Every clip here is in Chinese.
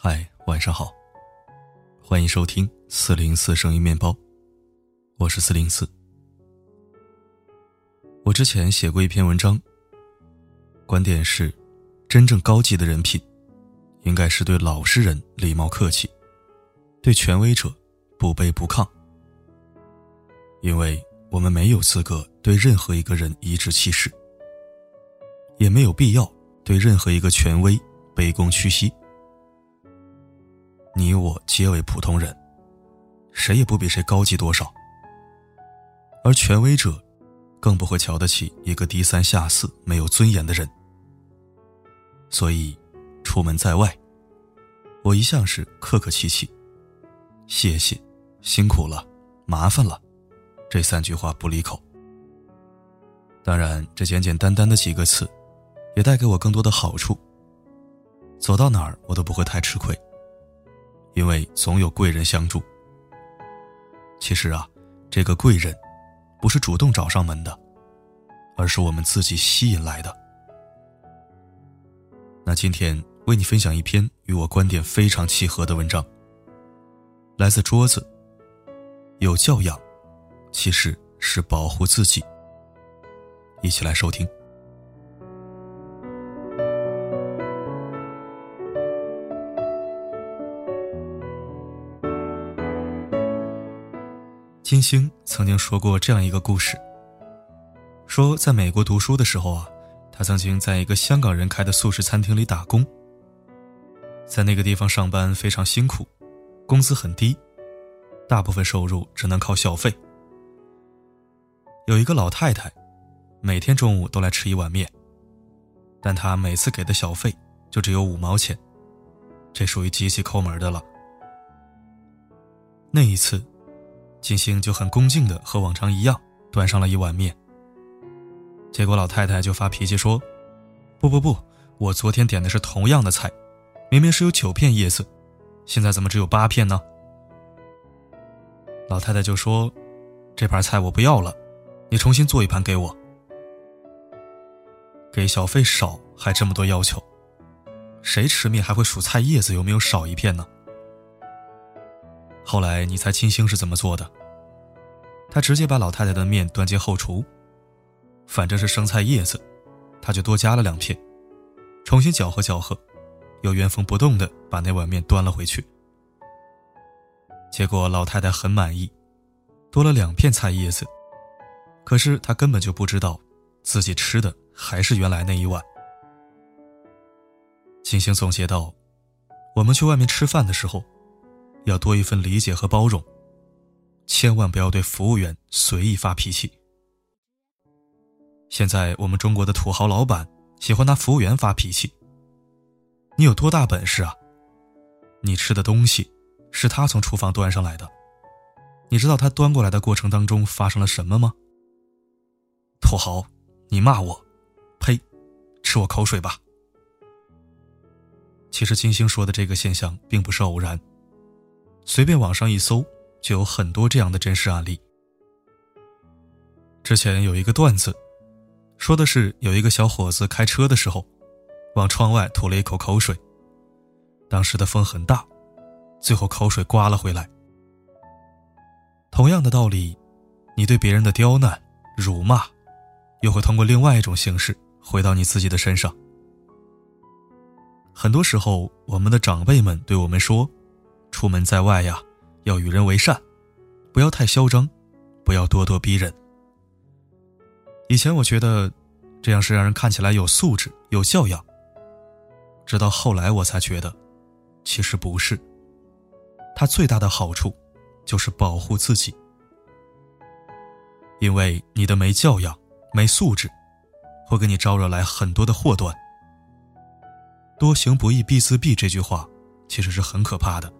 嗨，晚上好。欢迎收听四零四声音面包，我是四零四。我之前写过一篇文章，观点是：真正高级的人品，应该是对老实人礼貌客气，对权威者不卑不亢。因为我们没有资格对任何一个人颐指气使，也没有必要对任何一个权威卑躬屈膝。你我皆为普通人，谁也不比谁高级多少。而权威者，更不会瞧得起一个低三下四、没有尊严的人。所以，出门在外，我一向是客客气气，谢谢，辛苦了，麻烦了，这三句话不离口。当然，这简简单单的几个词，也带给我更多的好处。走到哪儿，我都不会太吃亏。因为总有贵人相助。其实啊，这个贵人，不是主动找上门的，而是我们自己吸引来的。那今天为你分享一篇与我观点非常契合的文章，来自桌子。有教养，其实是保护自己。一起来收听。金星曾经说过这样一个故事：说在美国读书的时候啊，他曾经在一个香港人开的素食餐厅里打工。在那个地方上班非常辛苦，工资很低，大部分收入只能靠小费。有一个老太太，每天中午都来吃一碗面，但她每次给的小费就只有五毛钱，这属于极其抠门的了。那一次。金星就很恭敬的和往常一样端上了一碗面。结果老太太就发脾气说：“不不不，我昨天点的是同样的菜，明明是有九片叶子，现在怎么只有八片呢？”老太太就说：“这盘菜我不要了，你重新做一盘给我。”给小费少还这么多要求，谁吃面还会数菜叶子有没有少一片呢？后来你猜青星是怎么做的？他直接把老太太的面端进后厨，反正是生菜叶子，他就多加了两片，重新搅和搅和，又原封不动的把那碗面端了回去。结果老太太很满意，多了两片菜叶子，可是她根本就不知道，自己吃的还是原来那一碗。金星总结道：“我们去外面吃饭的时候。”要多一份理解和包容，千万不要对服务员随意发脾气。现在我们中国的土豪老板喜欢拿服务员发脾气。你有多大本事啊？你吃的东西是他从厨房端上来的，你知道他端过来的过程当中发生了什么吗？土豪，你骂我，呸，吃我口水吧。其实金星说的这个现象并不是偶然。随便网上一搜，就有很多这样的真实案例。之前有一个段子，说的是有一个小伙子开车的时候，往窗外吐了一口口水。当时的风很大，最后口水刮了回来。同样的道理，你对别人的刁难、辱骂，又会通过另外一种形式回到你自己的身上。很多时候，我们的长辈们对我们说。出门在外呀，要与人为善，不要太嚣张，不要咄咄逼人。以前我觉得这样是让人看起来有素质、有教养。直到后来我才觉得，其实不是。它最大的好处就是保护自己，因为你的没教养、没素质，会给你招惹来很多的祸端。多行不义必自毙这句话，其实是很可怕的。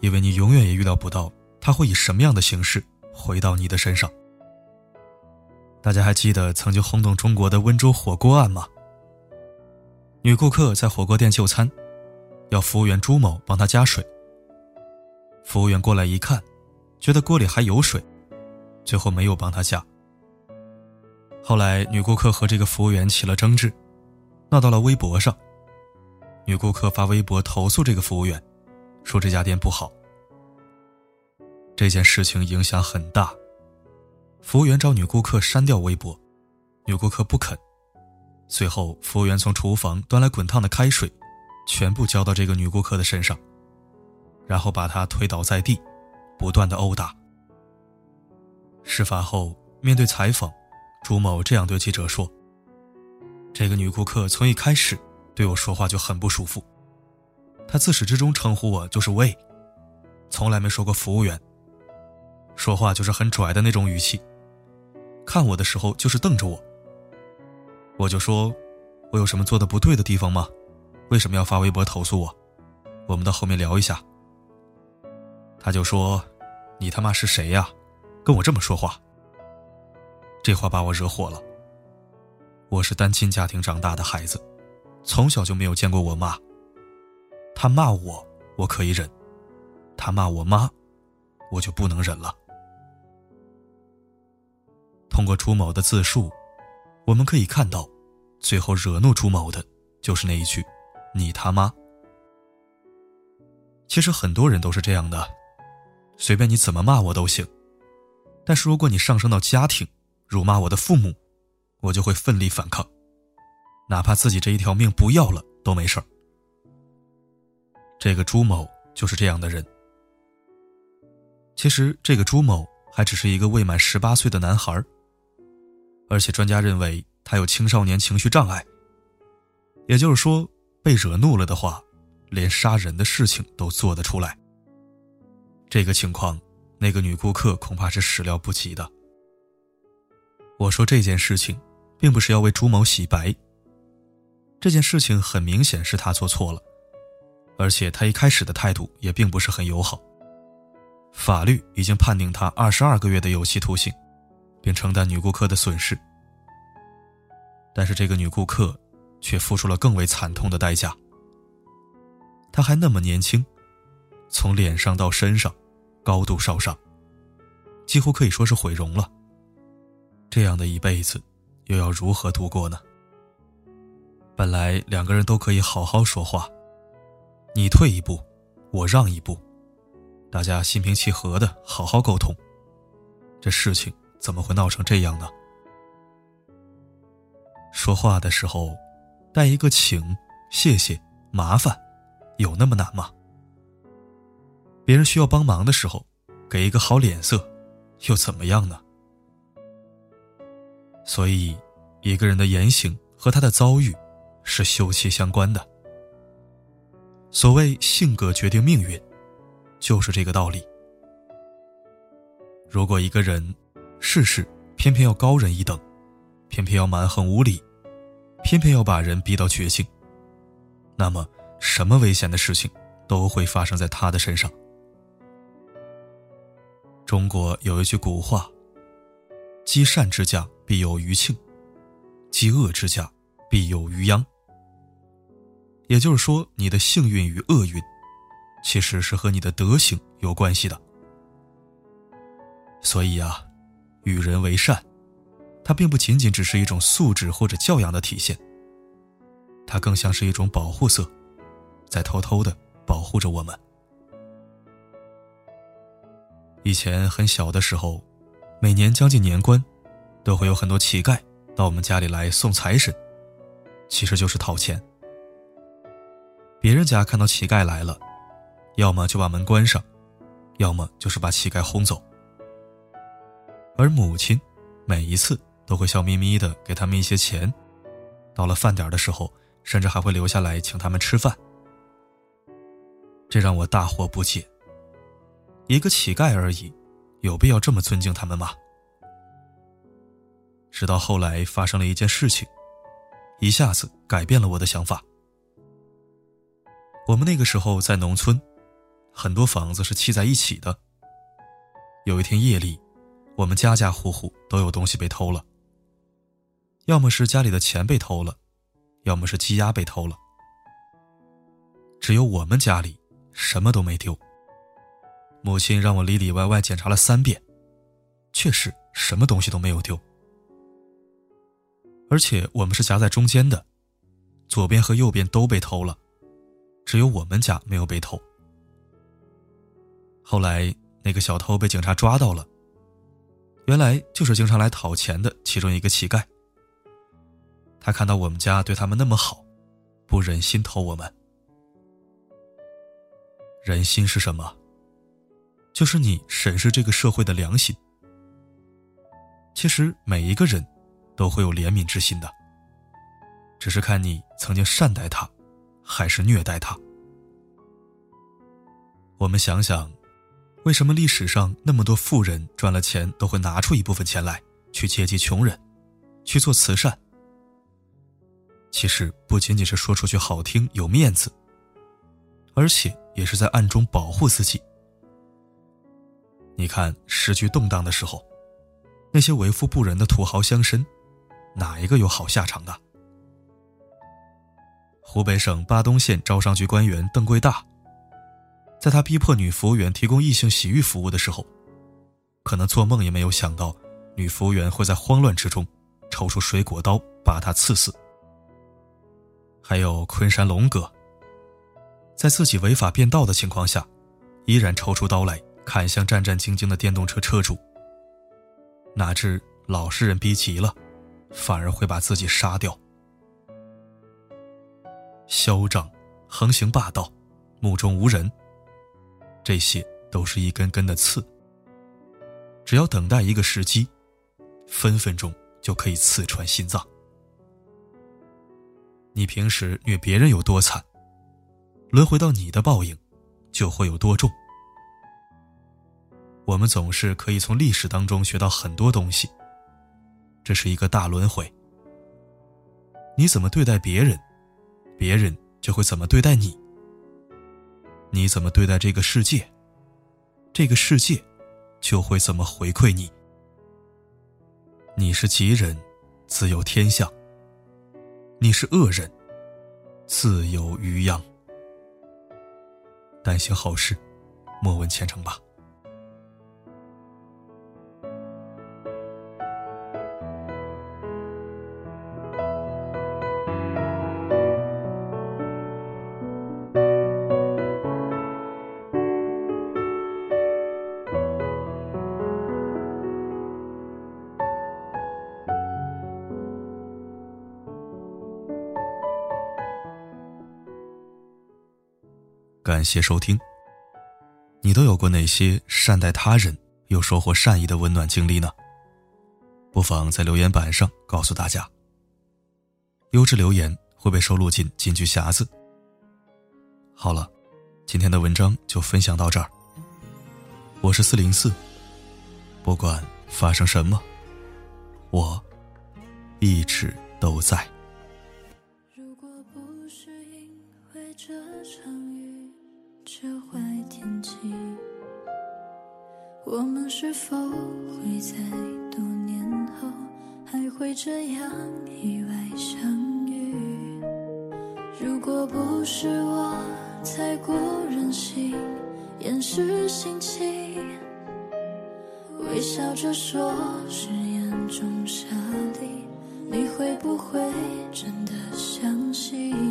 因为你永远也预料不到他会以什么样的形式回到你的身上。大家还记得曾经轰动中国的温州火锅案吗？女顾客在火锅店就餐，要服务员朱某帮她加水。服务员过来一看，觉得锅里还有水，最后没有帮她加。后来女顾客和这个服务员起了争执，闹到了微博上。女顾客发微博投诉这个服务员，说这家店不好。这件事情影响很大，服务员找女顾客删掉微博，女顾客不肯。随后，服务员从厨房端来滚烫的开水，全部浇到这个女顾客的身上，然后把她推倒在地，不断的殴打。事发后，面对采访，朱某这样对记者说：“这个女顾客从一开始对我说话就很不舒服，他自始至终称呼我就是喂，从来没说过服务员。说话就是很拽的那种语气，看我的时候就是瞪着我。我就说，我有什么做的不对的地方吗？为什么要发微博投诉我？我们到后面聊一下。”他就说：“你他妈是谁呀？”跟我这么说话，这话把我惹火了。我是单亲家庭长大的孩子，从小就没有见过我妈。他骂我，我可以忍；他骂我妈，我就不能忍了。通过朱某的自述，我们可以看到，最后惹怒朱某的，就是那一句“你他妈”。其实很多人都是这样的，随便你怎么骂我都行。但是如果你上升到家庭，辱骂我的父母，我就会奋力反抗，哪怕自己这一条命不要了都没事儿。这个朱某就是这样的人。其实这个朱某还只是一个未满十八岁的男孩而且专家认为他有青少年情绪障碍。也就是说，被惹怒了的话，连杀人的事情都做得出来。这个情况。那个女顾客恐怕是始料不及的。我说这件事情，并不是要为朱某洗白。这件事情很明显是他做错了，而且他一开始的态度也并不是很友好。法律已经判定他二十二个月的有期徒刑，并承担女顾客的损失。但是这个女顾客，却付出了更为惨痛的代价。她还那么年轻，从脸上到身上。高度烧伤，几乎可以说是毁容了。这样的一辈子，又要如何度过呢？本来两个人都可以好好说话，你退一步，我让一步，大家心平气和的好好沟通，这事情怎么会闹成这样呢？说话的时候，带一个请、谢谢、麻烦，有那么难吗？别人需要帮忙的时候，给一个好脸色，又怎么样呢？所以，一个人的言行和他的遭遇是休戚相关的。所谓性格决定命运，就是这个道理。如果一个人事事偏偏要高人一等，偏偏要蛮横无理，偏偏要把人逼到绝境，那么什么危险的事情都会发生在他的身上。中国有一句古话：“积善之家必有余庆，积恶之家必有余殃。”也就是说，你的幸运与厄运，其实是和你的德行有关系的。所以啊，与人为善，它并不仅仅只是一种素质或者教养的体现，它更像是一种保护色，在偷偷的保护着我们。以前很小的时候，每年将近年关，都会有很多乞丐到我们家里来送财神，其实就是讨钱。别人家看到乞丐来了，要么就把门关上，要么就是把乞丐轰走。而母亲每一次都会笑眯眯的给他们一些钱，到了饭点的时候，甚至还会留下来请他们吃饭。这让我大惑不解。一个乞丐而已，有必要这么尊敬他们吗？直到后来发生了一件事情，一下子改变了我的想法。我们那个时候在农村，很多房子是砌在一起的。有一天夜里，我们家家户户都有东西被偷了，要么是家里的钱被偷了，要么是鸡鸭被偷了，只有我们家里什么都没丢。母亲让我里里外外检查了三遍，确实什么东西都没有丢。而且我们是夹在中间的，左边和右边都被偷了，只有我们家没有被偷。后来那个小偷被警察抓到了，原来就是经常来讨钱的其中一个乞丐。他看到我们家对他们那么好，不忍心偷我们。人心是什么？就是你审视这个社会的良心。其实每一个人都会有怜悯之心的，只是看你曾经善待他，还是虐待他。我们想想，为什么历史上那么多富人赚了钱都会拿出一部分钱来去接济穷人，去做慈善？其实不仅仅是说出去好听有面子，而且。也是在暗中保护自己。你看，时局动荡的时候，那些为富不仁的土豪乡绅，哪一个有好下场的？湖北省巴东县招商局官员邓贵大，在他逼迫女服务员提供异性洗浴服务的时候，可能做梦也没有想到，女服务员会在慌乱之中抽出水果刀把他刺死。还有昆山龙哥。在自己违法变道的情况下，依然抽出刀来砍向战战兢兢的电动车车主。哪知老实人逼急了，反而会把自己杀掉。嚣张、横行霸道、目中无人，这些都是一根根的刺。只要等待一个时机，分分钟就可以刺穿心脏。你平时虐别人有多惨？轮回到你的报应，就会有多重。我们总是可以从历史当中学到很多东西。这是一个大轮回。你怎么对待别人，别人就会怎么对待你。你怎么对待这个世界，这个世界就会怎么回馈你。你是吉人，自有天相；你是恶人，自有余殃。但行好事，莫问前程吧。感谢收听。你都有过哪些善待他人又收获善意的温暖经历呢？不妨在留言板上告诉大家。优质留言会被收录进金句匣子。好了，今天的文章就分享到这儿。我是四零四，不管发生什么，我一直都在。我们是否会在多年后还会这样意外相遇？如果不是我太过任性，掩饰心情，微笑着说是眼中沙砾，你会不会真的相信？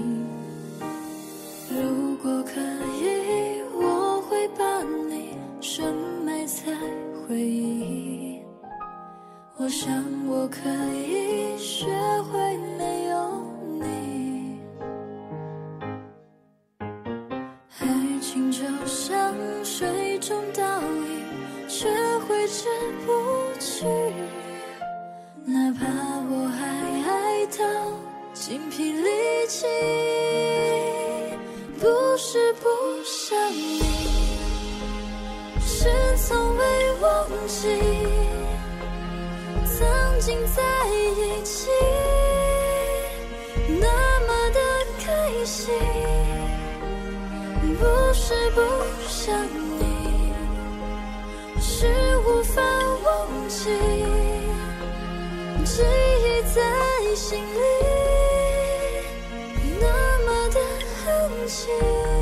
我想我可以曾经在一起，那么的开心。不是不想你，是无法忘记，记忆在心里，那么的安静。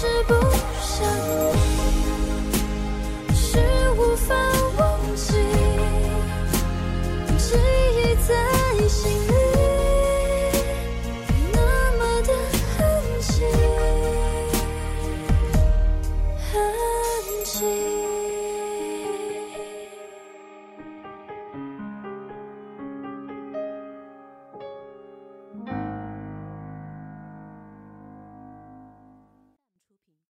是不想